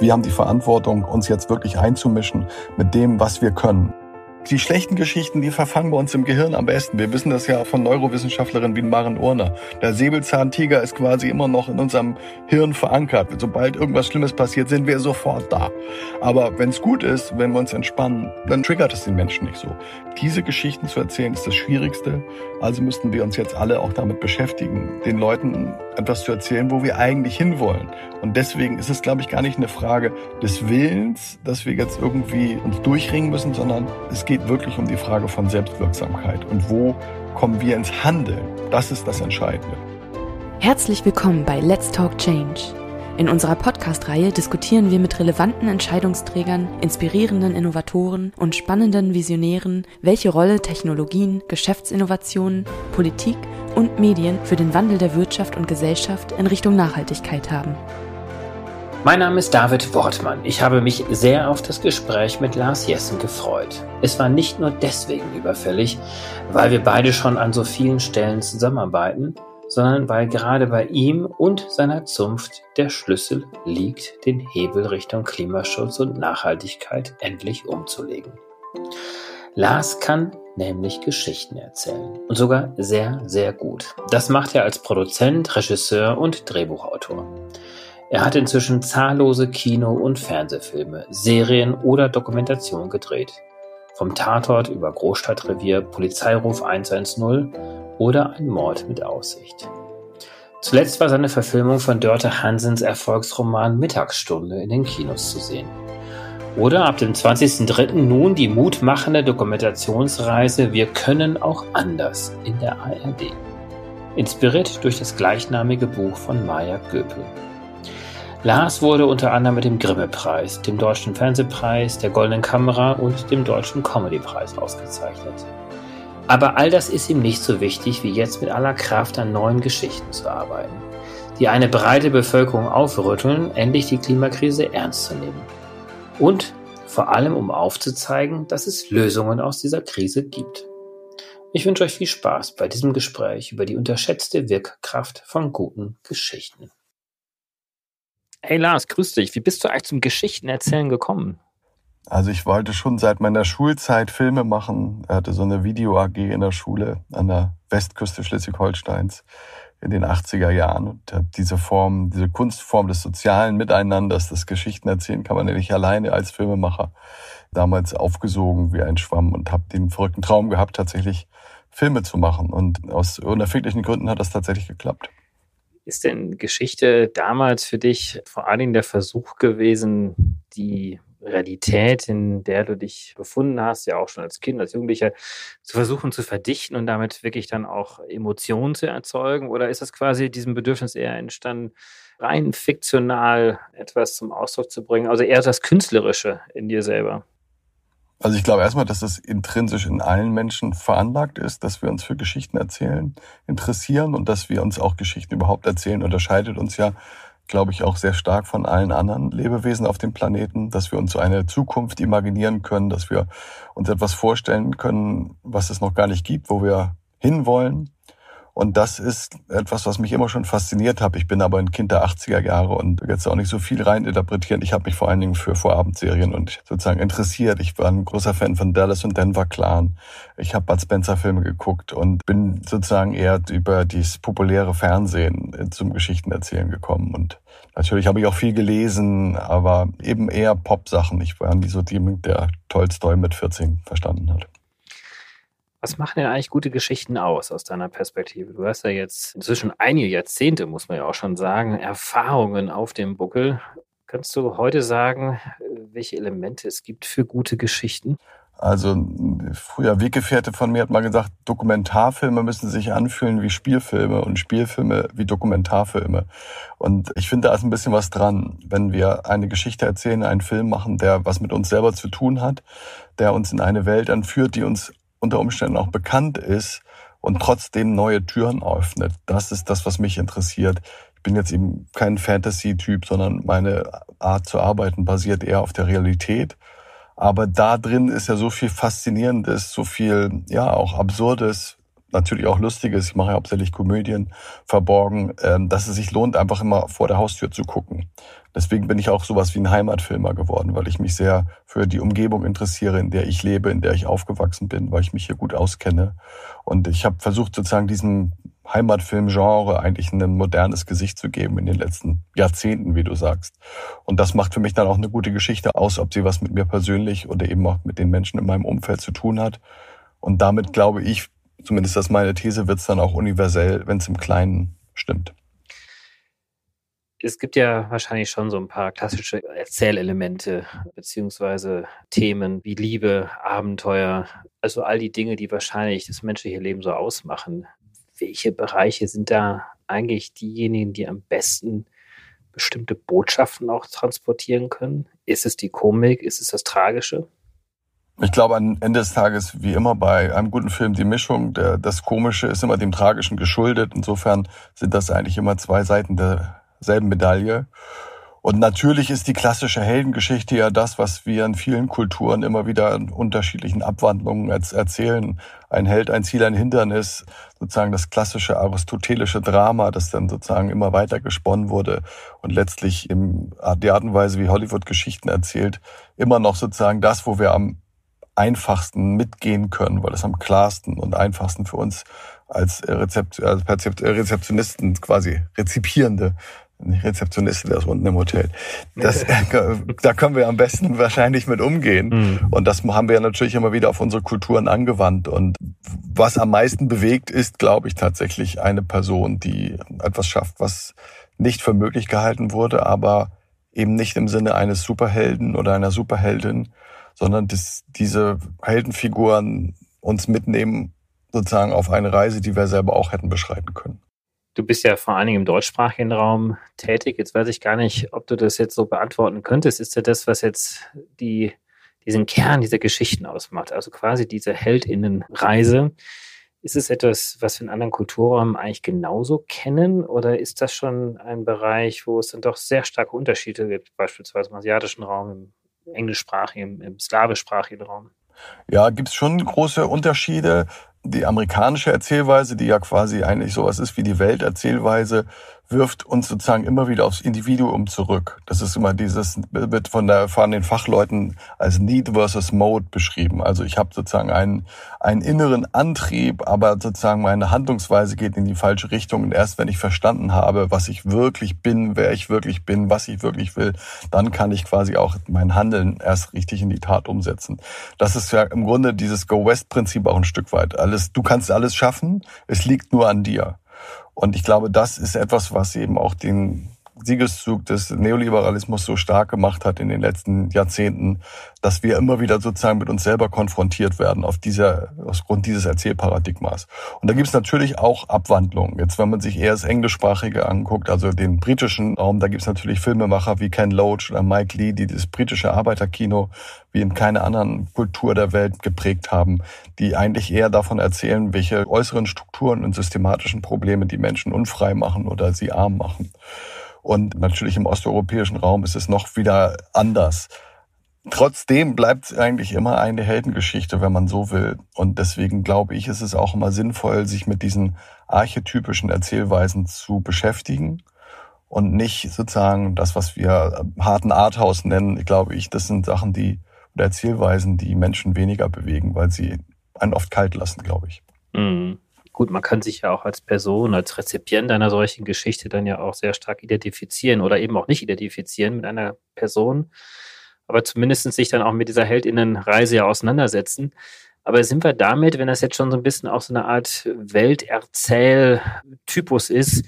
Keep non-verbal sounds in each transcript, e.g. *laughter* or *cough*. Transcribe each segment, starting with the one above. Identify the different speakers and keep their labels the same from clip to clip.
Speaker 1: Wir haben die Verantwortung, uns jetzt wirklich einzumischen mit dem, was wir können. Die schlechten Geschichten, die verfangen bei uns im Gehirn am besten. Wir wissen das ja von Neurowissenschaftlerinnen wie Maren Urner. Der Säbelzahntiger ist quasi immer noch in unserem Hirn verankert. Sobald irgendwas Schlimmes passiert, sind wir sofort da. Aber wenn es gut ist, wenn wir uns entspannen, dann triggert es den Menschen nicht so. Diese Geschichten zu erzählen ist das Schwierigste. Also müssten wir uns jetzt alle auch damit beschäftigen, den Leuten etwas zu erzählen, wo wir eigentlich hinwollen. Und deswegen ist es, glaube ich, gar nicht eine Frage des Willens, dass wir jetzt irgendwie uns durchringen müssen, sondern es geht geht wirklich um die Frage von Selbstwirksamkeit und wo kommen wir ins Handeln. Das ist das Entscheidende.
Speaker 2: Herzlich willkommen bei Let's Talk Change. In unserer Podcast-Reihe diskutieren wir mit relevanten Entscheidungsträgern, inspirierenden Innovatoren und spannenden Visionären, welche Rolle Technologien, Geschäftsinnovationen, Politik und Medien für den Wandel der Wirtschaft und Gesellschaft in Richtung Nachhaltigkeit haben.
Speaker 3: Mein Name ist David Wortmann. Ich habe mich sehr auf das Gespräch mit Lars Jessen gefreut. Es war nicht nur deswegen überfällig, weil wir beide schon an so vielen Stellen zusammenarbeiten, sondern weil gerade bei ihm und seiner Zunft der Schlüssel liegt, den Hebel Richtung Klimaschutz und Nachhaltigkeit endlich umzulegen. Lars kann nämlich Geschichten erzählen und sogar sehr, sehr gut. Das macht er als Produzent, Regisseur und Drehbuchautor. Er hat inzwischen zahllose Kino- und Fernsehfilme, Serien oder Dokumentationen gedreht. Vom Tatort über Großstadtrevier, Polizeiruf 110 oder ein Mord mit Aussicht. Zuletzt war seine Verfilmung von Dörte Hansens Erfolgsroman Mittagsstunde in den Kinos zu sehen. Oder ab dem 20.03. nun die mutmachende Dokumentationsreise Wir können auch anders in der ARD. Inspiriert durch das gleichnamige Buch von Maya Göpel. Lars wurde unter anderem mit dem Grimme-Preis, dem Deutschen Fernsehpreis, der Goldenen Kamera und dem Deutschen Comedy-Preis ausgezeichnet. Aber all das ist ihm nicht so wichtig, wie jetzt mit aller Kraft an neuen Geschichten zu arbeiten, die eine breite Bevölkerung aufrütteln, endlich die Klimakrise ernst zu nehmen. Und vor allem, um aufzuzeigen, dass es Lösungen aus dieser Krise gibt. Ich wünsche euch viel Spaß bei diesem Gespräch über die unterschätzte Wirkkraft von guten Geschichten. Hey Lars, grüß dich. Wie bist du eigentlich zum Geschichtenerzählen gekommen?
Speaker 1: Also ich wollte schon seit meiner Schulzeit Filme machen. Er hatte so eine Video-AG in der Schule an der Westküste Schleswig-Holsteins in den 80er Jahren und habe diese Form, diese Kunstform des sozialen Miteinanders, das Geschichten erzählen kann man ja nicht alleine als Filmemacher damals aufgesogen wie ein Schwamm und habe den verrückten Traum gehabt, tatsächlich Filme zu machen. Und aus unerfindlichen Gründen hat das tatsächlich geklappt.
Speaker 3: Ist denn Geschichte damals für dich vor allen Dingen der Versuch gewesen, die Realität, in der du dich befunden hast, ja auch schon als Kind, als Jugendlicher, zu versuchen zu verdichten und damit wirklich dann auch Emotionen zu erzeugen? Oder ist das quasi diesem Bedürfnis eher entstanden, rein fiktional etwas zum Ausdruck zu bringen? Also eher das Künstlerische in dir selber?
Speaker 1: Also ich glaube erstmal, dass es intrinsisch in allen Menschen veranlagt ist, dass wir uns für Geschichten erzählen interessieren und dass wir uns auch Geschichten überhaupt erzählen, unterscheidet uns ja, glaube ich, auch sehr stark von allen anderen Lebewesen auf dem Planeten, dass wir uns so eine Zukunft imaginieren können, dass wir uns etwas vorstellen können, was es noch gar nicht gibt, wo wir hinwollen und das ist etwas, was mich immer schon fasziniert hat. Ich bin aber ein Kind der 80er Jahre und jetzt auch nicht so viel rein interpretieren. Ich habe mich vor allen Dingen für Vorabendserien und sozusagen interessiert. Ich war ein großer Fan von Dallas und Denver Clan. Ich habe Bud Spencer Filme geguckt und bin sozusagen eher über dieses populäre Fernsehen zum Geschichtenerzählen gekommen. Und natürlich habe ich auch viel gelesen, aber eben eher Pop-Sachen. Ich war nie so jemand, der Tolstoi mit 14 verstanden hat.
Speaker 3: Was machen denn eigentlich gute Geschichten aus, aus deiner Perspektive? Du hast ja jetzt inzwischen einige Jahrzehnte, muss man ja auch schon sagen, Erfahrungen auf dem Buckel. Kannst du heute sagen, welche Elemente es gibt für gute Geschichten?
Speaker 1: Also früher Weggefährte von mir hat mal gesagt, Dokumentarfilme müssen sich anfühlen wie Spielfilme und Spielfilme wie Dokumentarfilme. Und ich finde, da ist ein bisschen was dran, wenn wir eine Geschichte erzählen, einen Film machen, der was mit uns selber zu tun hat, der uns in eine Welt anführt, die uns unter Umständen auch bekannt ist und trotzdem neue Türen öffnet. Das ist das, was mich interessiert. Ich bin jetzt eben kein Fantasy-Typ, sondern meine Art zu arbeiten basiert eher auf der Realität. Aber da drin ist ja so viel Faszinierendes, so viel, ja, auch Absurdes, natürlich auch Lustiges, ich mache ja hauptsächlich Komödien, verborgen, ähm, dass es sich lohnt, einfach immer vor der Haustür zu gucken. Deswegen bin ich auch sowas wie ein Heimatfilmer geworden, weil ich mich sehr für die Umgebung interessiere, in der ich lebe, in der ich aufgewachsen bin, weil ich mich hier gut auskenne. Und ich habe versucht, sozusagen diesem Heimatfilmgenre eigentlich ein modernes Gesicht zu geben in den letzten Jahrzehnten, wie du sagst. Und das macht für mich dann auch eine gute Geschichte aus, ob sie was mit mir persönlich oder eben auch mit den Menschen in meinem Umfeld zu tun hat. Und damit glaube ich, zumindest das meine These, wird es dann auch universell, wenn es im Kleinen stimmt
Speaker 3: es gibt ja wahrscheinlich schon so ein paar klassische Erzählelemente beziehungsweise Themen wie Liebe, Abenteuer, also all die Dinge, die wahrscheinlich das menschliche Leben so ausmachen. Welche Bereiche sind da eigentlich diejenigen, die am besten bestimmte Botschaften auch transportieren können? Ist es die Komik? Ist es das Tragische?
Speaker 1: Ich glaube, am Ende des Tages, wie immer bei einem guten Film, die Mischung, der, das Komische ist immer dem Tragischen geschuldet. Insofern sind das eigentlich immer zwei Seiten der selben Medaille. Und natürlich ist die klassische Heldengeschichte ja das, was wir in vielen Kulturen immer wieder in unterschiedlichen Abwandlungen erzählen. Ein Held, ein Ziel, ein Hindernis, sozusagen das klassische aristotelische Drama, das dann sozusagen immer weiter gesponnen wurde und letztlich in der Art und Weise, wie Hollywood Geschichten erzählt, immer noch sozusagen das, wo wir am einfachsten mitgehen können, weil es am klarsten und einfachsten für uns als, Rezept, als Rezeptionisten quasi Rezipierende nicht Rezeptionistin, der ist unten im Hotel. Das, *laughs* äh, da können wir am besten *laughs* wahrscheinlich mit umgehen. Mhm. Und das haben wir natürlich immer wieder auf unsere Kulturen angewandt. Und was am meisten bewegt, ist, glaube ich, tatsächlich eine Person, die etwas schafft, was nicht für möglich gehalten wurde, aber eben nicht im Sinne eines Superhelden oder einer Superheldin, sondern dass diese Heldenfiguren uns mitnehmen sozusagen auf eine Reise, die wir selber auch hätten beschreiten können.
Speaker 3: Du bist ja vor allen Dingen im deutschsprachigen Raum tätig. Jetzt weiß ich gar nicht, ob du das jetzt so beantworten könntest. Ist ja das, was jetzt die, diesen Kern dieser Geschichten ausmacht? Also quasi diese Heldinnenreise. Ist es etwas, was wir in anderen Kulturräumen eigentlich genauso kennen? Oder ist das schon ein Bereich, wo es dann doch sehr starke Unterschiede gibt, beispielsweise im asiatischen Raum, im englischsprachigen, im slawischsprachigen Raum?
Speaker 1: Ja, gibt es schon große Unterschiede die amerikanische Erzählweise, die ja quasi eigentlich sowas ist wie die Welterzählweise, wirft uns sozusagen immer wieder aufs Individuum zurück. Das ist immer dieses, wird von, der, von den Fachleuten als Need versus Mode beschrieben. Also ich habe sozusagen einen, einen inneren Antrieb, aber sozusagen meine Handlungsweise geht in die falsche Richtung. Und erst wenn ich verstanden habe, was ich wirklich bin, wer ich wirklich bin, was ich wirklich will, dann kann ich quasi auch mein Handeln erst richtig in die Tat umsetzen. Das ist ja im Grunde dieses Go-West-Prinzip auch ein Stück weit. Alles, du kannst alles schaffen, es liegt nur an dir. Und ich glaube, das ist etwas, was eben auch den Siegeszug des Neoliberalismus so stark gemacht hat in den letzten Jahrzehnten, dass wir immer wieder sozusagen mit uns selber konfrontiert werden auf dieser, aufgrund dieses Erzählparadigmas. Und da gibt es natürlich auch Abwandlungen. Jetzt, wenn man sich eher das Englischsprachige anguckt, also den britischen Raum, da gibt es natürlich Filmemacher wie Ken Loach oder Mike Lee, die das britische Arbeiterkino wie in keiner anderen Kultur der Welt geprägt haben, die eigentlich eher davon erzählen, welche äußeren Strukturen und systematischen Probleme die Menschen unfrei machen oder sie arm machen. Und natürlich im osteuropäischen Raum ist es noch wieder anders. Trotzdem bleibt es eigentlich immer eine Heldengeschichte, wenn man so will. Und deswegen glaube ich, ist es auch immer sinnvoll, sich mit diesen archetypischen Erzählweisen zu beschäftigen und nicht sozusagen das, was wir harten Arthouse nennen, glaube ich, das sind Sachen, die oder Erzählweisen, die Menschen weniger bewegen, weil sie einen oft kalt lassen, glaube ich.
Speaker 3: Mhm gut, man kann sich ja auch als Person, als Rezipient einer solchen Geschichte dann ja auch sehr stark identifizieren oder eben auch nicht identifizieren mit einer Person, aber zumindest sich dann auch mit dieser Heldinnenreise ja auseinandersetzen. Aber sind wir damit, wenn das jetzt schon so ein bisschen auch so eine Art Welterzähltypus ist,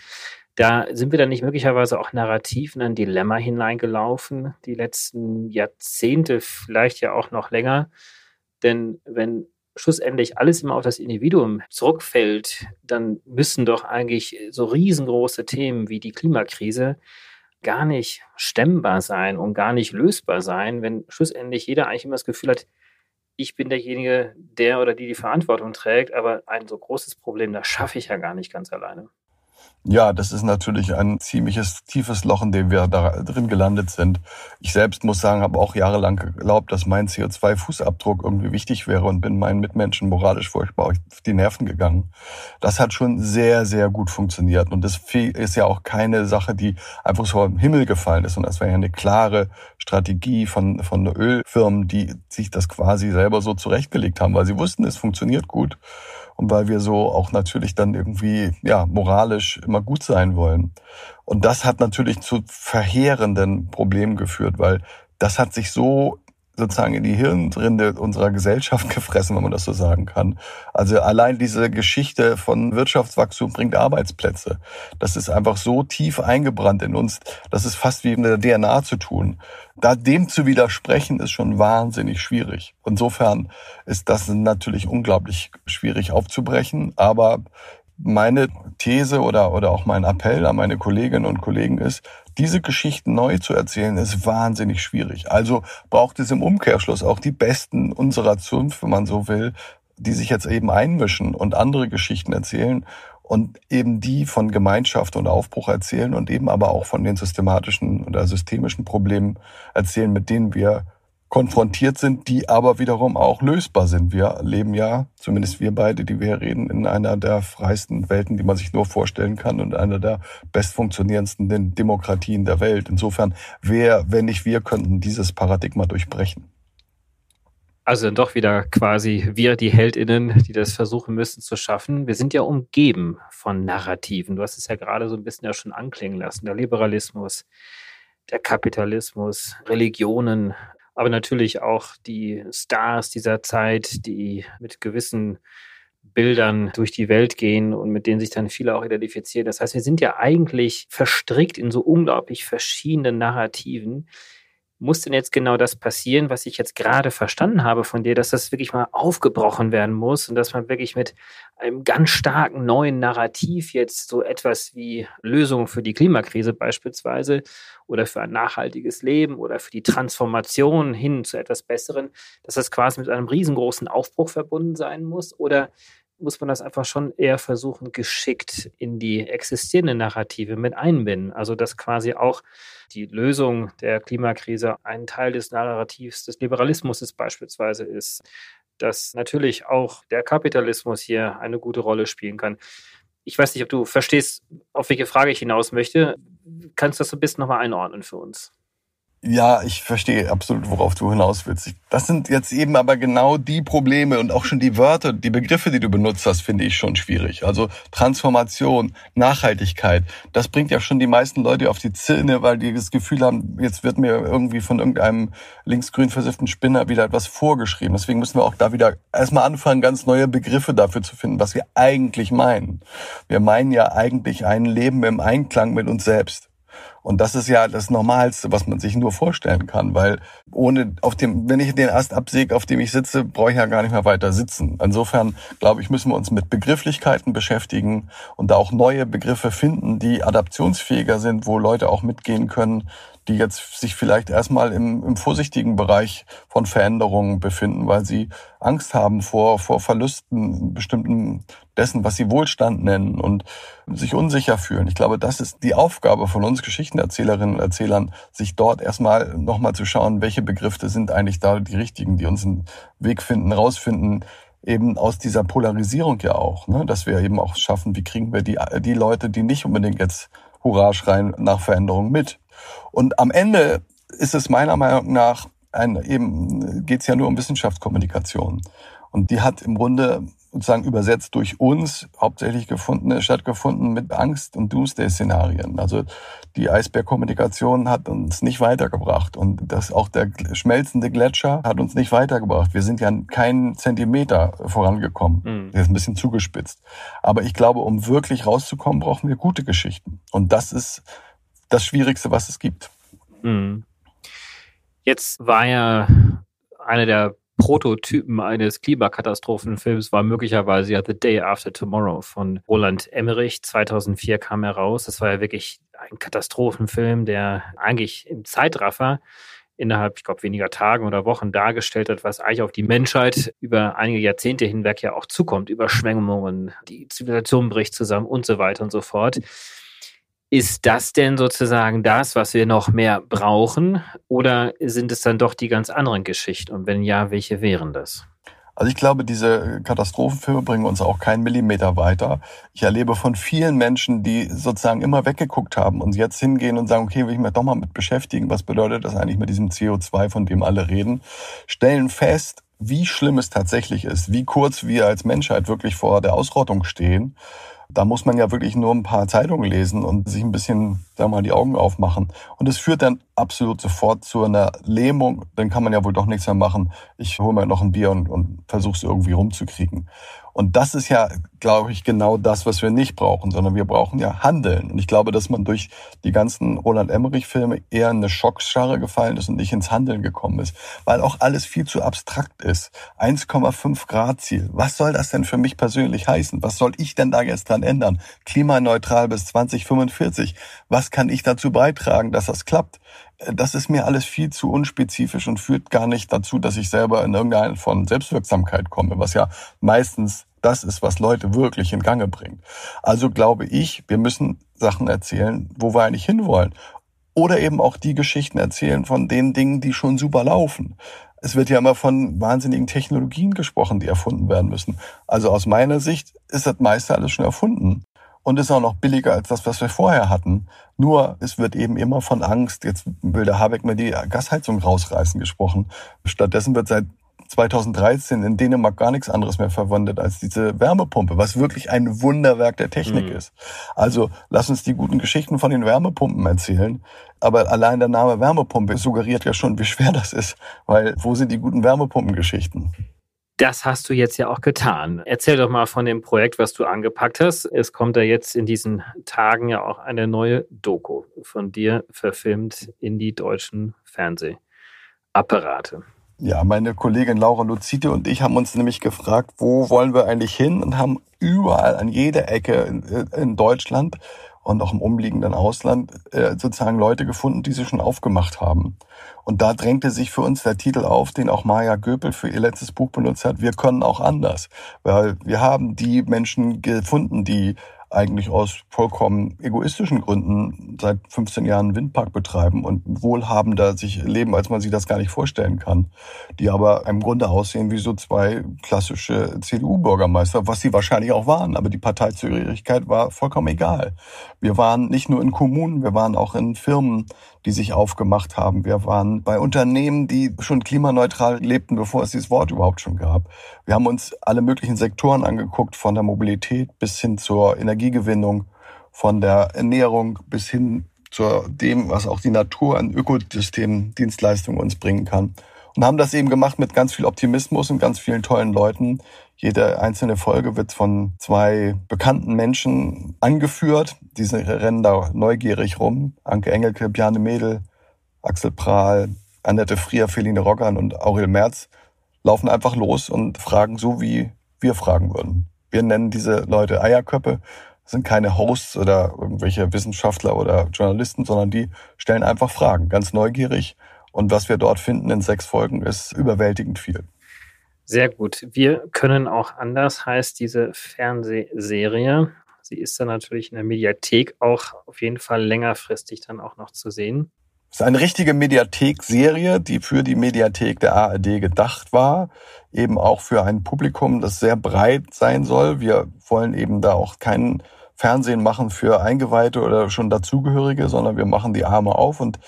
Speaker 3: da sind wir dann nicht möglicherweise auch narrativ in ein Dilemma hineingelaufen, die letzten Jahrzehnte, vielleicht ja auch noch länger. Denn wenn schlussendlich alles immer auf das Individuum zurückfällt, dann müssen doch eigentlich so riesengroße Themen wie die Klimakrise gar nicht stemmbar sein und gar nicht lösbar sein, wenn schlussendlich jeder eigentlich immer das Gefühl hat, ich bin derjenige, der oder die die Verantwortung trägt, aber ein so großes Problem, das schaffe ich ja gar nicht ganz alleine.
Speaker 1: Ja, das ist natürlich ein ziemliches tiefes Loch, in dem wir da drin gelandet sind. Ich selbst muss sagen, habe auch jahrelang geglaubt, dass mein CO2-Fußabdruck irgendwie wichtig wäre und bin meinen Mitmenschen moralisch furchtbar auf die Nerven gegangen. Das hat schon sehr, sehr gut funktioniert. Und das ist ja auch keine Sache, die einfach so im Himmel gefallen ist, sondern es war ja eine klare Strategie von, von Ölfirmen, die sich das quasi selber so zurechtgelegt haben, weil sie wussten, es funktioniert gut und weil wir so auch natürlich dann irgendwie ja moralisch immer gut sein wollen. Und das hat natürlich zu verheerenden Problemen geführt, weil das hat sich so sozusagen in die Hirnrinde unserer Gesellschaft *laughs* gefressen, wenn man das so sagen kann. Also allein diese Geschichte von Wirtschaftswachstum bringt Arbeitsplätze. Das ist einfach so tief eingebrannt in uns, das ist fast wie in der DNA zu tun. Da dem zu widersprechen, ist schon wahnsinnig schwierig. Insofern ist das natürlich unglaublich schwierig aufzubrechen, aber meine These oder, oder auch mein Appell an meine Kolleginnen und Kollegen ist, diese Geschichten neu zu erzählen, ist wahnsinnig schwierig. Also braucht es im Umkehrschluss auch die Besten unserer Zunft, wenn man so will, die sich jetzt eben einmischen und andere Geschichten erzählen und eben die von Gemeinschaft und Aufbruch erzählen und eben aber auch von den systematischen oder systemischen Problemen erzählen, mit denen wir konfrontiert sind, die aber wiederum auch lösbar sind. Wir leben ja, zumindest wir beide, die wir reden, in einer der freiesten Welten, die man sich nur vorstellen kann und einer der bestfunktionierendsten Demokratien der Welt. Insofern, wer, wenn nicht wir, könnten dieses Paradigma durchbrechen.
Speaker 3: Also dann doch wieder quasi wir, die Heldinnen, die das versuchen müssen zu schaffen. Wir sind ja umgeben von Narrativen. Du hast es ja gerade so ein bisschen ja schon anklingen lassen. Der Liberalismus, der Kapitalismus, Religionen, aber natürlich auch die Stars dieser Zeit, die mit gewissen Bildern durch die Welt gehen und mit denen sich dann viele auch identifizieren. Das heißt, wir sind ja eigentlich verstrickt in so unglaublich verschiedenen Narrativen, muss denn jetzt genau das passieren, was ich jetzt gerade verstanden habe von dir, dass das wirklich mal aufgebrochen werden muss und dass man wirklich mit einem ganz starken neuen Narrativ jetzt so etwas wie Lösungen für die Klimakrise beispielsweise oder für ein nachhaltiges Leben oder für die Transformation hin zu etwas Besseren, dass das quasi mit einem riesengroßen Aufbruch verbunden sein muss? Oder muss man das einfach schon eher versuchen, geschickt in die existierende Narrative mit einbinden. Also dass quasi auch die Lösung der Klimakrise ein Teil des Narrativs des Liberalismus ist beispielsweise ist, dass natürlich auch der Kapitalismus hier eine gute Rolle spielen kann. Ich weiß nicht, ob du verstehst, auf welche Frage ich hinaus möchte. Kannst du das so ein bisschen nochmal einordnen für uns?
Speaker 1: Ja, ich verstehe absolut, worauf du hinaus willst. Das sind jetzt eben aber genau die Probleme und auch schon die Wörter, die Begriffe, die du benutzt hast, finde ich schon schwierig. Also Transformation, Nachhaltigkeit, das bringt ja schon die meisten Leute auf die Zähne, weil die das Gefühl haben, jetzt wird mir irgendwie von irgendeinem linksgrün versifften Spinner wieder etwas vorgeschrieben. Deswegen müssen wir auch da wieder erstmal anfangen, ganz neue Begriffe dafür zu finden, was wir eigentlich meinen. Wir meinen ja eigentlich ein Leben im Einklang mit uns selbst. Und das ist ja das Normalste, was man sich nur vorstellen kann, weil ohne auf dem, wenn ich den Ast absäge, auf dem ich sitze, brauche ich ja gar nicht mehr weiter sitzen. Insofern, glaube ich, müssen wir uns mit Begrifflichkeiten beschäftigen und da auch neue Begriffe finden, die adaptionsfähiger sind, wo Leute auch mitgehen können, die jetzt sich vielleicht erstmal im, im vorsichtigen Bereich von Veränderungen befinden, weil sie Angst haben vor, vor Verlusten bestimmten dessen, was sie Wohlstand nennen und sich unsicher fühlen. Ich glaube, das ist die Aufgabe von uns Geschichtenerzählerinnen und Erzählern, sich dort erstmal nochmal zu schauen, welche Begriffe sind eigentlich da die richtigen, die uns einen Weg finden, rausfinden, eben aus dieser Polarisierung ja auch, ne? dass wir eben auch schaffen, wie kriegen wir die, die Leute, die nicht unbedingt jetzt Hurra schreien nach Veränderung mit. Und am Ende ist es meiner Meinung nach ein, eben geht es ja nur um Wissenschaftskommunikation. Und die hat im Grunde sozusagen übersetzt durch uns hauptsächlich gefunden, stattgefunden mit Angst- und Doomsday-Szenarien. Also die Eisbergkommunikation hat uns nicht weitergebracht und das auch der schmelzende Gletscher hat uns nicht weitergebracht. Wir sind ja keinen Zentimeter vorangekommen. Mhm. Das ist ein bisschen zugespitzt. Aber ich glaube, um wirklich rauszukommen, brauchen wir gute Geschichten. Und das ist das Schwierigste, was es gibt. Mhm.
Speaker 3: Jetzt war ja eine der Prototypen eines Klimakatastrophenfilms war möglicherweise ja The Day After Tomorrow von Roland Emmerich. 2004 kam er raus. Das war ja wirklich ein Katastrophenfilm, der eigentlich im Zeitraffer innerhalb, ich glaube, weniger Tagen oder Wochen dargestellt hat, was eigentlich auf die Menschheit über einige Jahrzehnte hinweg ja auch zukommt. Überschwemmungen, die Zivilisation bricht zusammen und so weiter und so fort. Ist das denn sozusagen das, was wir noch mehr brauchen? Oder sind es dann doch die ganz anderen Geschichten? Und wenn ja, welche wären das?
Speaker 1: Also ich glaube, diese Katastrophenfilme bringen uns auch keinen Millimeter weiter. Ich erlebe von vielen Menschen, die sozusagen immer weggeguckt haben und jetzt hingehen und sagen, okay, will ich mich doch mal mit beschäftigen, was bedeutet das eigentlich mit diesem CO2, von dem alle reden, stellen fest, wie schlimm es tatsächlich ist, wie kurz wir als Menschheit wirklich vor der Ausrottung stehen da muss man ja wirklich nur ein paar Zeitungen lesen und sich ein bisschen, wir mal, die Augen aufmachen. Und es führt dann absolut sofort zu einer Lähmung. Dann kann man ja wohl doch nichts mehr machen. Ich hole mir noch ein Bier und, und versuche es irgendwie rumzukriegen. Und das ist ja, glaube ich, genau das, was wir nicht brauchen, sondern wir brauchen ja Handeln. Und ich glaube, dass man durch die ganzen Roland Emmerich-Filme eher in eine Schockscharre gefallen ist und nicht ins Handeln gekommen ist, weil auch alles viel zu abstrakt ist. 1,5 Grad Ziel. Was soll das denn für mich persönlich heißen? Was soll ich denn da jetzt dran ändern? Klimaneutral bis 2045. Was kann ich dazu beitragen, dass das klappt? Das ist mir alles viel zu unspezifisch und führt gar nicht dazu, dass ich selber in irgendeine von Selbstwirksamkeit komme, was ja meistens das ist, was Leute wirklich in Gange bringt. Also glaube ich, wir müssen Sachen erzählen, wo wir eigentlich hinwollen. Oder eben auch die Geschichten erzählen von den Dingen, die schon super laufen. Es wird ja immer von wahnsinnigen Technologien gesprochen, die erfunden werden müssen. Also aus meiner Sicht ist das meiste alles schon erfunden und ist auch noch billiger als das, was wir vorher hatten. Nur es wird eben immer von Angst, jetzt will der Habeck mir die Gasheizung rausreißen gesprochen. Stattdessen wird seit 2013 in Dänemark gar nichts anderes mehr verwendet als diese Wärmepumpe, was wirklich ein Wunderwerk der Technik mhm. ist. Also lass uns die guten Geschichten von den Wärmepumpen erzählen. Aber allein der Name Wärmepumpe suggeriert ja schon, wie schwer das ist, weil wo sind die guten Wärmepumpengeschichten?
Speaker 3: Das hast du jetzt ja auch getan. Erzähl doch mal von dem Projekt, was du angepackt hast. Es kommt ja jetzt in diesen Tagen ja auch eine neue Doku von dir verfilmt in die deutschen Fernsehapparate.
Speaker 1: Ja, meine Kollegin Laura Luzite und ich haben uns nämlich gefragt, wo wollen wir eigentlich hin und haben überall an jeder Ecke in, in Deutschland und auch im umliegenden Ausland äh, sozusagen Leute gefunden, die sie schon aufgemacht haben. Und da drängte sich für uns der Titel auf, den auch Maya Göpel für ihr letztes Buch benutzt hat. Wir können auch anders. Weil wir haben die Menschen gefunden, die eigentlich aus vollkommen egoistischen Gründen seit 15 Jahren einen Windpark betreiben und wohlhabender sich leben, als man sich das gar nicht vorstellen kann. Die aber im Grunde aussehen wie so zwei klassische CDU-Bürgermeister, was sie wahrscheinlich auch waren. Aber die Parteizugehörigkeit war vollkommen egal. Wir waren nicht nur in Kommunen, wir waren auch in Firmen, die sich aufgemacht haben. Wir waren bei Unternehmen, die schon klimaneutral lebten, bevor es dieses Wort überhaupt schon gab. Wir haben uns alle möglichen Sektoren angeguckt, von der Mobilität bis hin zur Energiegewinnung, von der Ernährung bis hin zu dem, was auch die Natur an Ökosystemdienstleistungen uns bringen kann. Und haben das eben gemacht mit ganz viel Optimismus und ganz vielen tollen Leuten. Jede einzelne Folge wird von zwei bekannten Menschen angeführt. Diese rennen da neugierig rum. Anke Engelke, Bjarne Mädel, Axel Prahl, Annette Frier, Feline Roggern und Aurel Merz laufen einfach los und fragen so, wie wir fragen würden. Wir nennen diese Leute Eierköppe. Sind keine Hosts oder irgendwelche Wissenschaftler oder Journalisten, sondern die stellen einfach Fragen, ganz neugierig. Und was wir dort finden in sechs Folgen ist überwältigend viel.
Speaker 3: Sehr gut. Wir können auch anders, heißt diese Fernsehserie. Sie ist dann natürlich in der Mediathek auch auf jeden Fall längerfristig dann auch noch zu sehen.
Speaker 1: Es ist eine richtige Mediathek-Serie, die für die Mediathek der ARD gedacht war. Eben auch für ein Publikum, das sehr breit sein soll. Wir wollen eben da auch kein Fernsehen machen für Eingeweihte oder schon Dazugehörige, sondern wir machen die Arme auf und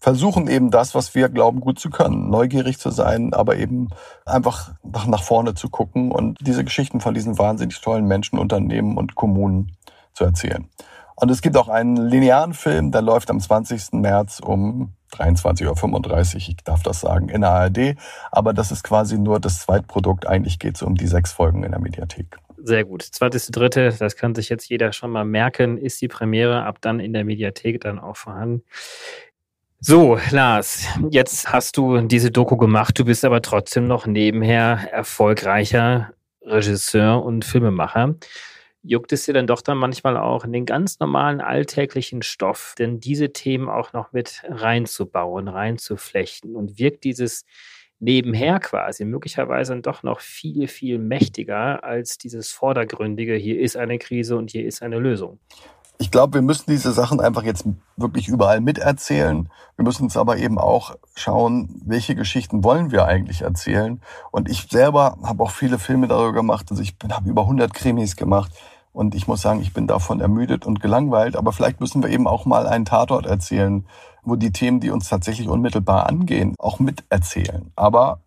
Speaker 1: versuchen eben das, was wir glauben, gut zu können. Neugierig zu sein, aber eben einfach nach, nach vorne zu gucken und diese Geschichten von diesen wahnsinnig tollen Menschen, Unternehmen und Kommunen zu erzählen. Und es gibt auch einen linearen Film, der läuft am 20. März um 23.35 Uhr, ich darf das sagen, in der ARD. Aber das ist quasi nur das Zweitprodukt. Eigentlich geht es um die sechs Folgen in der Mediathek.
Speaker 3: Sehr gut. 20.3., das kann sich jetzt jeder schon mal merken, ist die Premiere ab dann in der Mediathek dann auch vorhanden. So, Lars, jetzt hast du diese Doku gemacht, du bist aber trotzdem noch nebenher erfolgreicher Regisseur und Filmemacher. juckt es dir dann doch dann manchmal auch in den ganz normalen alltäglichen Stoff, denn diese Themen auch noch mit reinzubauen, reinzuflechten und wirkt dieses nebenher quasi möglicherweise doch noch viel, viel mächtiger als dieses vordergründige, hier ist eine Krise und hier ist eine Lösung.
Speaker 1: Ich glaube, wir müssen diese Sachen einfach jetzt wirklich überall miterzählen. Wir müssen uns aber eben auch schauen, welche Geschichten wollen wir eigentlich erzählen. Und ich selber habe auch viele Filme darüber gemacht. Also ich habe über 100 Krimis gemacht. Und ich muss sagen, ich bin davon ermüdet und gelangweilt. Aber vielleicht müssen wir eben auch mal einen Tatort erzählen, wo die Themen, die uns tatsächlich unmittelbar angehen, auch miterzählen. Aber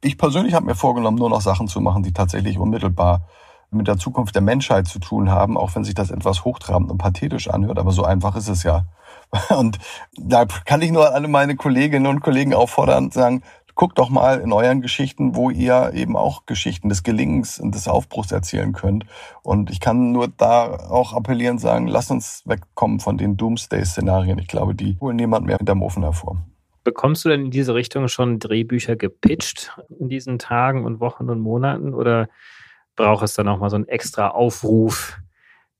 Speaker 1: ich persönlich habe mir vorgenommen, nur noch Sachen zu machen, die tatsächlich unmittelbar mit der Zukunft der Menschheit zu tun haben, auch wenn sich das etwas hochtrabend und pathetisch anhört, aber so einfach ist es ja. *laughs* Und da kann ich nur alle meine Kolleginnen und Kollegen auffordern, sagen, guckt doch mal in euren Geschichten, wo ihr eben auch Geschichten des Gelingens und des Aufbruchs erzählen könnt. Und ich kann nur da auch appellieren, sagen, lasst uns wegkommen von den Doomsday-Szenarien. Ich glaube, die holen niemand mehr hinterm Ofen hervor.
Speaker 3: Bekommst du denn in diese Richtung schon Drehbücher gepitcht in diesen Tagen und Wochen und Monaten oder braucht es dann nochmal so einen extra Aufruf.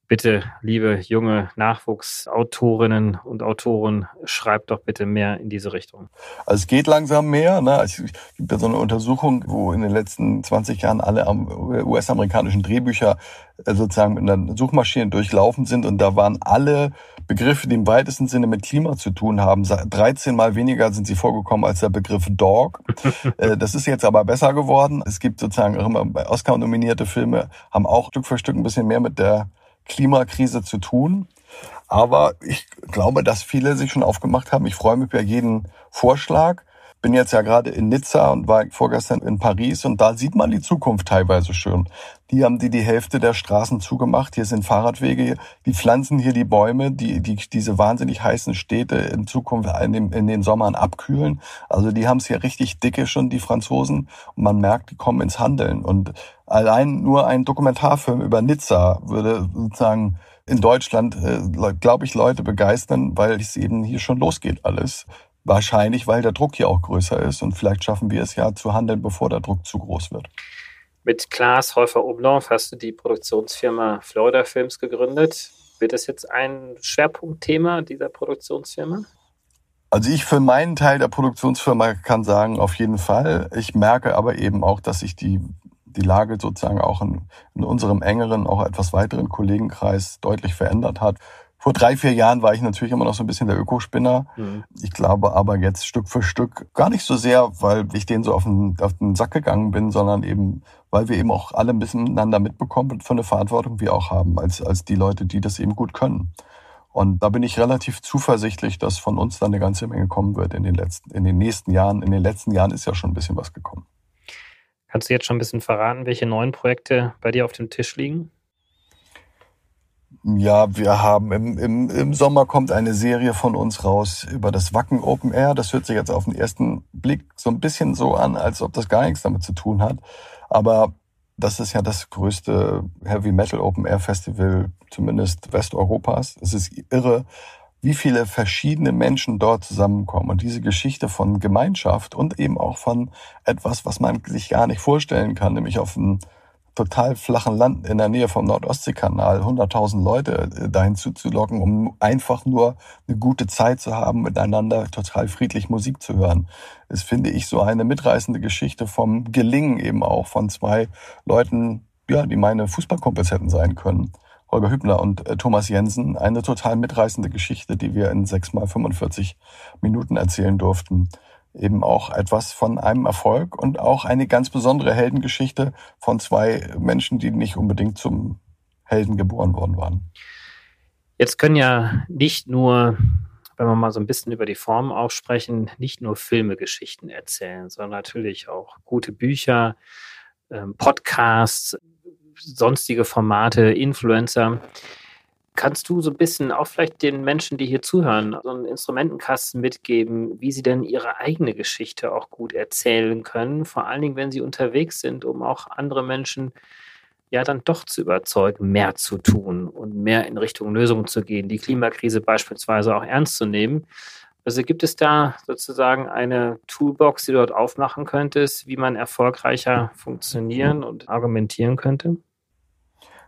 Speaker 3: Bitte, liebe junge Nachwuchsautorinnen und Autoren, schreibt doch bitte mehr in diese Richtung.
Speaker 1: Also es geht langsam mehr. Ne? Es gibt ja so eine Untersuchung, wo in den letzten 20 Jahren alle US-amerikanischen Drehbücher äh, sozusagen mit einer Suchmaschine durchlaufen sind und da waren alle Begriffe, die im weitesten Sinne mit Klima zu tun haben, 13 mal weniger sind sie vorgekommen als der Begriff Dog. *laughs* Äh, das ist jetzt aber besser geworden. Es gibt sozusagen auch immer bei Oscar nominierte Filme, haben auch Stück für Stück ein bisschen mehr mit der Klimakrise zu tun. Aber ich glaube, dass viele sich schon aufgemacht haben. Ich freue mich über jeden Vorschlag bin jetzt ja gerade in Nizza und war vorgestern in Paris und da sieht man die Zukunft teilweise schön. Die haben die die Hälfte der Straßen zugemacht. Hier sind Fahrradwege. Die pflanzen hier die Bäume, die, die diese wahnsinnig heißen Städte in Zukunft in den, in den Sommern abkühlen. Also die haben es hier richtig dicke schon, die Franzosen. Und man merkt, die kommen ins Handeln. Und allein nur ein Dokumentarfilm über Nizza würde sozusagen in Deutschland, äh, glaube ich, Leute begeistern, weil es eben hier schon losgeht alles. Wahrscheinlich, weil der Druck hier auch größer ist und vielleicht schaffen wir es ja zu handeln, bevor der Druck zu groß wird.
Speaker 3: Mit Klaas Häufer-Oblong hast du die Produktionsfirma Florida Films gegründet. Wird das jetzt ein Schwerpunktthema dieser Produktionsfirma?
Speaker 1: Also ich für meinen Teil der Produktionsfirma kann sagen, auf jeden Fall. Ich merke aber eben auch, dass sich die, die Lage sozusagen auch in, in unserem engeren, auch etwas weiteren Kollegenkreis deutlich verändert hat. Vor drei, vier Jahren war ich natürlich immer noch so ein bisschen der Ökospinner. Mhm. Ich glaube aber jetzt Stück für Stück gar nicht so sehr, weil ich denen so auf den, auf den Sack gegangen bin, sondern eben, weil wir eben auch alle ein bisschen miteinander mitbekommen und von der Verantwortung wir auch haben, als, als die Leute, die das eben gut können. Und da bin ich relativ zuversichtlich, dass von uns dann eine ganze Menge kommen wird in den letzten, in den nächsten Jahren. In den letzten Jahren ist ja schon ein bisschen was gekommen.
Speaker 3: Kannst du jetzt schon ein bisschen verraten, welche neuen Projekte bei dir auf dem Tisch liegen?
Speaker 1: Ja, wir haben im, im, im Sommer kommt eine Serie von uns raus über das Wacken Open Air. Das hört sich jetzt auf den ersten Blick so ein bisschen so an, als ob das gar nichts damit zu tun hat. Aber das ist ja das größte Heavy Metal Open Air Festival, zumindest Westeuropas. Es ist irre, wie viele verschiedene Menschen dort zusammenkommen. Und diese Geschichte von Gemeinschaft und eben auch von etwas, was man sich gar nicht vorstellen kann, nämlich auf einem total flachen Land in der Nähe vom Nordostseekanal 100.000 Leute äh, dahin zuzulocken, um einfach nur eine gute Zeit zu haben, miteinander total friedlich Musik zu hören. Das finde ich so eine mitreißende Geschichte vom Gelingen eben auch von zwei Leuten, ja, die meine Fußballkumpels hätten sein können. Holger Hübner und äh, Thomas Jensen. Eine total mitreißende Geschichte, die wir in sechs mal 45 Minuten erzählen durften eben auch etwas von einem Erfolg und auch eine ganz besondere Heldengeschichte von zwei Menschen, die nicht unbedingt zum Helden geboren worden waren.
Speaker 3: Jetzt können ja nicht nur, wenn wir mal so ein bisschen über die Form auch sprechen, nicht nur Filme Geschichten erzählen, sondern natürlich auch gute Bücher, ähm, Podcasts, sonstige Formate, Influencer. Kannst du so ein bisschen auch vielleicht den Menschen, die hier zuhören, so einen Instrumentenkasten mitgeben, wie sie denn ihre eigene Geschichte auch gut erzählen können? Vor allen Dingen, wenn sie unterwegs sind, um auch andere Menschen ja dann doch zu überzeugen, mehr zu tun und mehr in Richtung Lösungen zu gehen, die Klimakrise beispielsweise auch ernst zu nehmen. Also gibt es da sozusagen eine Toolbox, die du dort aufmachen könntest, wie man erfolgreicher funktionieren und argumentieren könnte?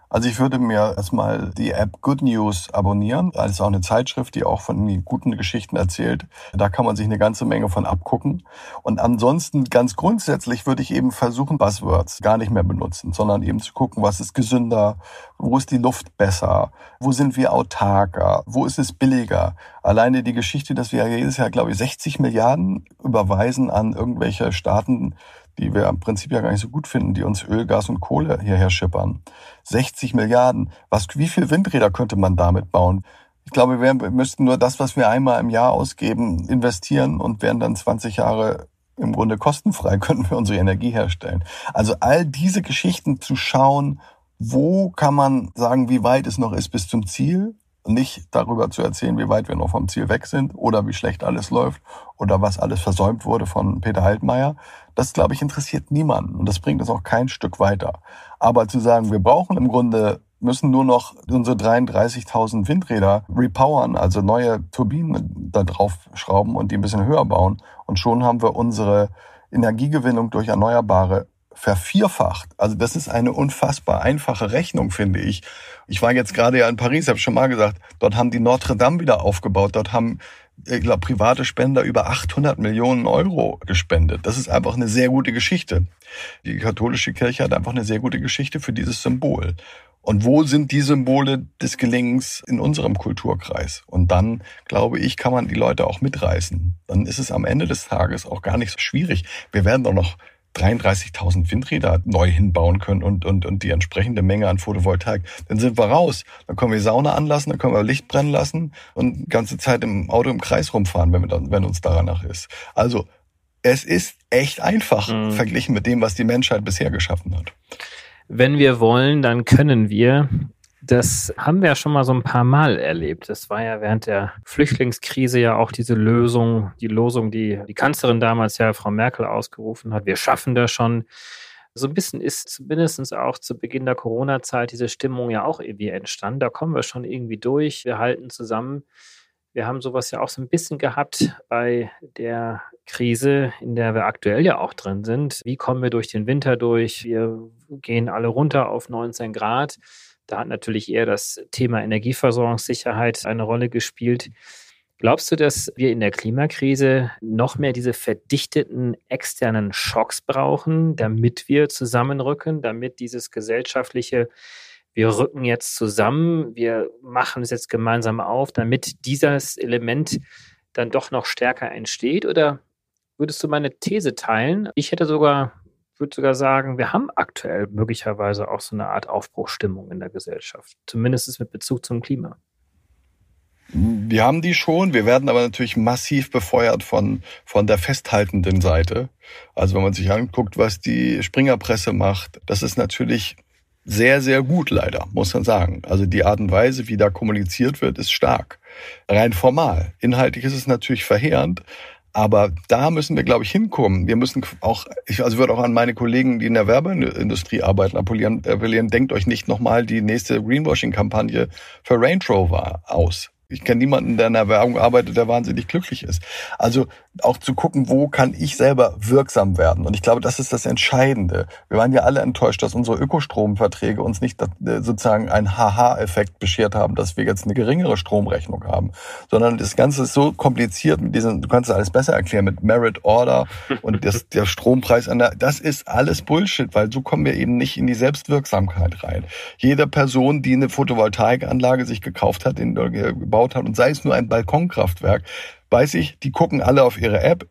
Speaker 1: Also ich würde mir erstmal die App Good News abonnieren. Das ist auch eine Zeitschrift, die auch von guten Geschichten erzählt. Da kann man sich eine ganze Menge von abgucken. Und ansonsten ganz grundsätzlich würde ich eben versuchen, Buzzwords gar nicht mehr benutzen, sondern eben zu gucken, was ist gesünder, wo ist die Luft besser, wo sind wir autarker, wo ist es billiger. Alleine die Geschichte, dass wir jedes Jahr, glaube ich, 60 Milliarden überweisen an irgendwelche Staaten, die wir im Prinzip ja gar nicht so gut finden, die uns Öl, Gas und Kohle hierher schippern. 60 Milliarden. Was, wie viel Windräder könnte man damit bauen? Ich glaube, wir müssten nur das, was wir einmal im Jahr ausgeben, investieren und wären dann 20 Jahre im Grunde kostenfrei, *laughs* könnten wir unsere Energie herstellen. Also all diese Geschichten zu schauen, wo kann man sagen, wie weit es noch ist bis zum Ziel nicht darüber zu erzählen, wie weit wir noch vom Ziel weg sind oder wie schlecht alles läuft oder was alles versäumt wurde von Peter Altmaier. Das, glaube ich, interessiert niemanden und das bringt uns auch kein Stück weiter. Aber zu sagen, wir brauchen im Grunde müssen nur noch unsere 33.000 Windräder repowern, also neue Turbinen da drauf schrauben und die ein bisschen höher bauen. Und schon haben wir unsere Energiegewinnung durch Erneuerbare vervierfacht. Also das ist eine unfassbar einfache Rechnung, finde ich. Ich war jetzt gerade ja in Paris, habe schon mal gesagt, dort haben die Notre Dame wieder aufgebaut. Dort haben ich glaube, private Spender über 800 Millionen Euro gespendet. Das ist einfach eine sehr gute Geschichte. Die katholische Kirche hat einfach eine sehr gute Geschichte für dieses Symbol. Und wo sind die Symbole des Gelingens in unserem Kulturkreis? Und dann, glaube ich, kann man die Leute auch mitreißen. Dann ist es am Ende des Tages auch gar nicht so schwierig. Wir werden doch noch 33.000 Windräder neu hinbauen können und, und, und die entsprechende Menge an Photovoltaik, dann sind wir raus. Dann können wir Sauna anlassen, dann können wir Licht brennen lassen und die ganze Zeit im Auto im Kreis rumfahren, wenn, wir wenn uns danach ist. Also es ist echt einfach mhm. verglichen mit dem, was die Menschheit bisher geschaffen hat.
Speaker 3: Wenn wir wollen, dann können wir. Das haben wir ja schon mal so ein paar Mal erlebt. Das war ja während der Flüchtlingskrise ja auch diese Lösung, die Losung, die die Kanzlerin damals ja Frau Merkel ausgerufen hat. Wir schaffen das schon. So ein bisschen ist zumindest auch zu Beginn der Corona-Zeit diese Stimmung ja auch irgendwie entstanden. Da kommen wir schon irgendwie durch. Wir halten zusammen. Wir haben sowas ja auch so ein bisschen gehabt bei der Krise, in der wir aktuell ja auch drin sind. Wie kommen wir durch den Winter durch? Wir gehen alle runter auf 19 Grad. Da hat natürlich eher das Thema Energieversorgungssicherheit eine Rolle gespielt. Glaubst du, dass wir in der Klimakrise noch mehr diese verdichteten externen Schocks brauchen, damit wir zusammenrücken, damit dieses gesellschaftliche, wir rücken jetzt zusammen, wir machen es jetzt gemeinsam auf, damit dieses Element dann doch noch stärker entsteht? Oder würdest du meine These teilen? Ich hätte sogar würde sogar sagen, wir haben aktuell möglicherweise auch so eine Art Aufbruchstimmung in der Gesellschaft, zumindest mit Bezug zum Klima.
Speaker 1: Wir haben die schon, wir werden aber natürlich massiv befeuert von, von der festhaltenden Seite. Also wenn man sich anguckt, was die Springerpresse macht, das ist natürlich sehr, sehr gut leider, muss man sagen. Also die Art und Weise, wie da kommuniziert wird, ist stark. Rein formal. Inhaltlich ist es natürlich verheerend, aber da müssen wir, glaube ich, hinkommen. Wir müssen auch, ich also würde auch an meine Kollegen, die in der Werbeindustrie arbeiten, appellieren, appellieren denkt euch nicht nochmal die nächste Greenwashing-Kampagne für Range Rover aus. Ich kenne niemanden, der in der Werbung arbeitet, der wahnsinnig glücklich ist. Also auch zu gucken, wo kann ich selber wirksam werden. Und ich glaube, das ist das Entscheidende. Wir waren ja alle enttäuscht, dass unsere Ökostromverträge uns nicht äh, sozusagen einen Haha-Effekt beschert haben, dass wir jetzt eine geringere Stromrechnung haben, sondern das Ganze ist so kompliziert mit diesen, du kannst es alles besser erklären, mit Merit Order und das, der Strompreis an der, das ist alles Bullshit, weil so kommen wir eben nicht in die Selbstwirksamkeit rein. Jede Person, die eine Photovoltaikanlage sich gekauft hat, in, gebaut hat und sei es nur ein Balkonkraftwerk, weiß ich, die gucken alle auf ihre App,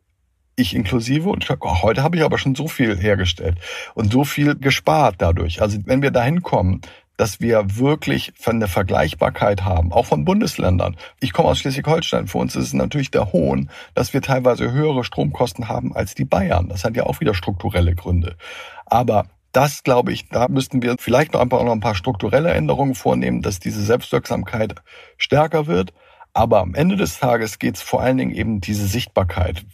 Speaker 1: ich inklusive und ich sage, oh, heute habe ich aber schon so viel hergestellt und so viel gespart dadurch. Also wenn wir dahin kommen, dass wir wirklich von der Vergleichbarkeit haben, auch von Bundesländern. Ich komme aus Schleswig-Holstein. Für uns ist es natürlich der Hohn, dass wir teilweise höhere Stromkosten haben als die Bayern. Das hat ja auch wieder strukturelle Gründe. Aber das glaube ich, da müssten wir vielleicht noch einfach noch ein paar strukturelle Änderungen vornehmen, dass diese Selbstwirksamkeit stärker wird. Aber am Ende des Tages geht es vor allen Dingen eben diese Sichtbarkeit.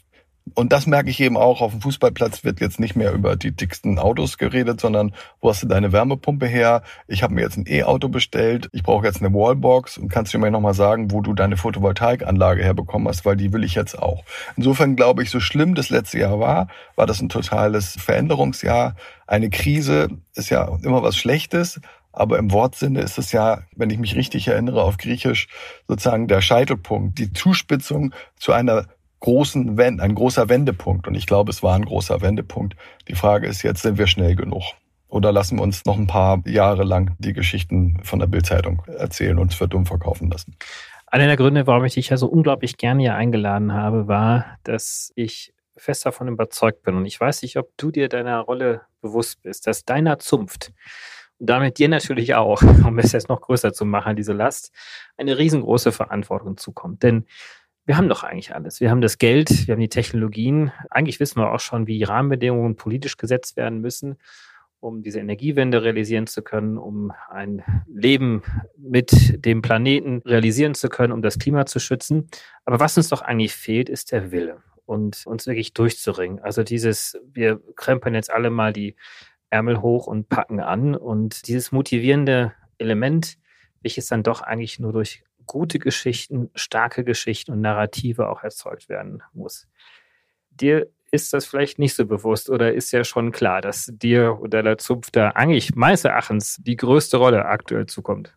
Speaker 1: Und das merke ich eben auch, auf dem Fußballplatz wird jetzt nicht mehr über die dicksten Autos geredet, sondern wo hast du deine Wärmepumpe her? Ich habe mir jetzt ein E-Auto bestellt, ich brauche jetzt eine Wallbox und kannst du mir nochmal sagen, wo du deine Photovoltaikanlage herbekommen hast, weil die will ich jetzt auch. Insofern glaube ich, so schlimm das letzte Jahr war, war das ein totales Veränderungsjahr. Eine Krise ist ja immer was Schlechtes, Aber im Wortsinne ist es ja, wenn ich mich richtig erinnere, auf Griechisch sozusagen der Scheitelpunkt, die Zuspitzung zu einer großen Wende, ein großer Wendepunkt. Und ich glaube, es war ein großer Wendepunkt. Die Frage ist jetzt, sind wir schnell genug? Oder lassen wir uns noch ein paar Jahre lang die Geschichten von der Bildzeitung erzählen und uns für dumm verkaufen lassen?
Speaker 3: Einer der Gründe, warum ich dich ja so unglaublich gerne hier eingeladen habe, war, dass ich fest davon überzeugt bin. Und ich weiß nicht, ob du dir deiner Rolle bewusst bist, dass deiner Zunft damit dir natürlich auch, *laughs* um es jetzt noch größer zu machen, diese Last, eine riesengroße Verantwortung zukommt. Denn wir haben doch eigentlich alles. Wir haben das Geld, wir haben die Technologien. Eigentlich wissen wir auch schon, wie Rahmenbedingungen politisch gesetzt werden müssen, um diese Energiewende realisieren zu können, um ein Leben mit dem Planeten realisieren zu können, um das Klima zu schützen. Aber was uns doch eigentlich fehlt, ist der Wille und uns wirklich durchzuringen. Also dieses, wir krempeln jetzt alle mal die Ärmel hoch und packen an und dieses motivierende Element, welches dann doch eigentlich nur durch gute Geschichten, starke Geschichten und Narrative auch erzeugt werden muss. Dir ist das vielleicht nicht so bewusst oder ist ja schon klar, dass dir oder der Zupf da eigentlich meines Erachtens die größte Rolle aktuell zukommt?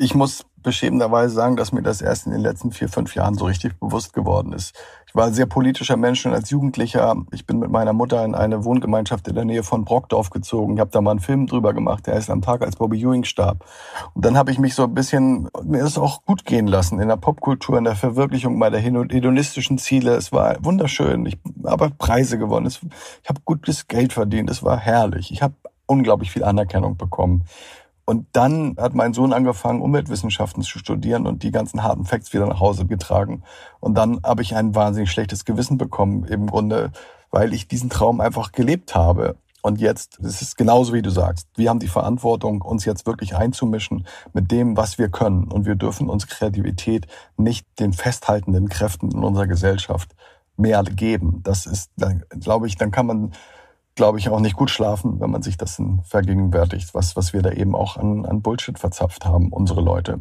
Speaker 1: Ich muss beschämenderweise sagen, dass mir das erst in den letzten vier, fünf Jahren so richtig bewusst geworden ist. Ich war ein sehr politischer Mensch und als Jugendlicher. Ich bin mit meiner Mutter in eine Wohngemeinschaft in der Nähe von Brockdorf gezogen. Ich habe da mal einen Film drüber gemacht, der ist am Tag, als Bobby Ewing starb. Und dann habe ich mich so ein bisschen, mir ist auch gut gehen lassen in der Popkultur, in der Verwirklichung meiner hedonistischen Ziele. Es war wunderschön. Ich habe Preise gewonnen. Ich habe gutes Geld verdient. Es war herrlich. Ich habe unglaublich viel Anerkennung bekommen. Und dann hat mein Sohn angefangen, Umweltwissenschaften zu studieren und die ganzen harten Facts wieder nach Hause getragen. Und dann habe ich ein wahnsinnig schlechtes Gewissen bekommen, im Grunde, weil ich diesen Traum einfach gelebt habe. Und jetzt, es ist genauso wie du sagst, wir haben die Verantwortung, uns jetzt wirklich einzumischen mit dem, was wir können. Und wir dürfen unsere Kreativität nicht den festhaltenden Kräften in unserer Gesellschaft mehr geben. Das ist, glaube ich, dann kann man glaube ich, auch nicht gut schlafen, wenn man sich das vergegenwärtigt, was, was wir da eben auch an, an Bullshit verzapft haben, unsere Leute.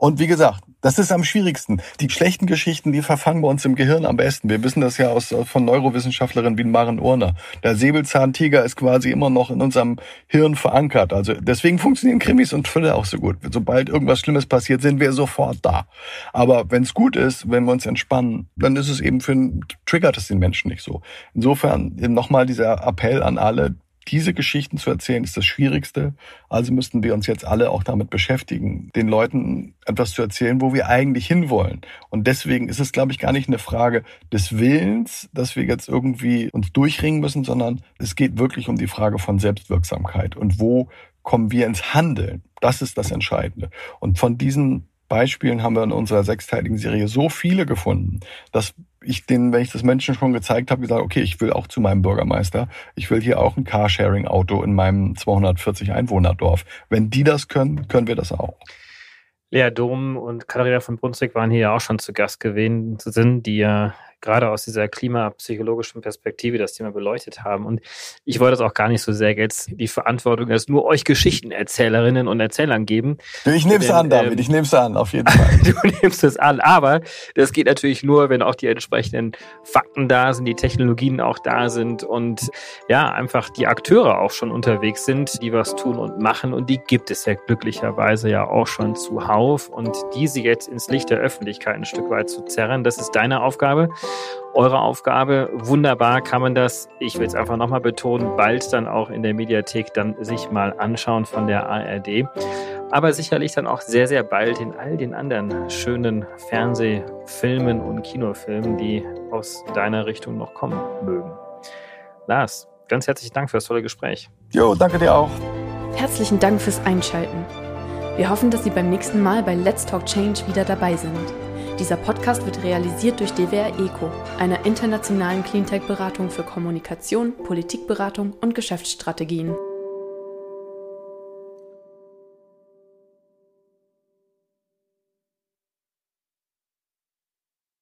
Speaker 1: Und wie gesagt, das ist am schwierigsten. Die schlechten Geschichten, die verfangen bei uns im Gehirn am besten. Wir wissen das ja aus, von Neurowissenschaftlerinnen wie Maren Urner. Der Säbelzahntiger ist quasi immer noch in unserem Hirn verankert. Also deswegen funktionieren Krimis und Thriller auch so gut. Sobald irgendwas Schlimmes passiert, sind wir sofort da. Aber wenn es gut ist, wenn wir uns entspannen, dann ist es eben für einen, triggert es den Menschen nicht so. Insofern nochmal dieser Appell an alle, diese Geschichten zu erzählen, ist das Schwierigste. Also müssten wir uns jetzt alle auch damit beschäftigen, den Leuten etwas zu erzählen, wo wir eigentlich hinwollen. Und deswegen ist es, glaube ich, gar nicht eine Frage des Willens, dass wir jetzt irgendwie uns durchringen müssen, sondern es geht wirklich um die Frage von Selbstwirksamkeit. Und wo kommen wir ins Handeln? Das ist das Entscheidende. Und von diesen Beispielen haben wir in unserer sechsteiligen Serie so viele gefunden, dass ich den, wenn ich das Menschen schon gezeigt habe, gesagt, okay, ich will auch zu meinem Bürgermeister. Ich will hier auch ein Carsharing-Auto in meinem 240 Einwohnerdorf. Wenn die das können, können wir das auch.
Speaker 3: Lea Dom und Katharina von Brunswick waren hier auch schon zu Gast gewesen, sind, die ja gerade aus dieser klimapsychologischen Perspektive das Thema beleuchtet haben. Und ich wollte es auch gar nicht so sehr jetzt die Verantwortung dass nur euch Geschichtenerzählerinnen und Erzählern geben.
Speaker 1: Ich nehme es an, David, ähm, ich nehme es an, auf jeden Fall. *laughs*
Speaker 3: du nimmst es an, aber das geht natürlich nur, wenn auch die entsprechenden Fakten da sind, die Technologien auch da sind und ja, einfach die Akteure auch schon unterwegs sind, die was tun und machen. Und die gibt es ja glücklicherweise ja auch schon zuhauf. Und diese jetzt ins Licht der Öffentlichkeit ein Stück weit zu zerren, das ist deine Aufgabe eure Aufgabe. Wunderbar kann man das, ich will es einfach nochmal betonen, bald dann auch in der Mediathek dann sich mal anschauen von der ARD. Aber sicherlich dann auch sehr, sehr bald in all den anderen schönen Fernsehfilmen und Kinofilmen, die aus deiner Richtung noch kommen mögen. Lars, ganz herzlichen Dank für das tolle Gespräch.
Speaker 1: Jo, danke dir auch.
Speaker 2: Herzlichen Dank fürs Einschalten. Wir hoffen, dass Sie beim nächsten Mal bei Let's Talk Change wieder dabei sind. Dieser Podcast wird realisiert durch DWR ECO, einer internationalen Cleantech-Beratung für Kommunikation, Politikberatung und Geschäftsstrategien.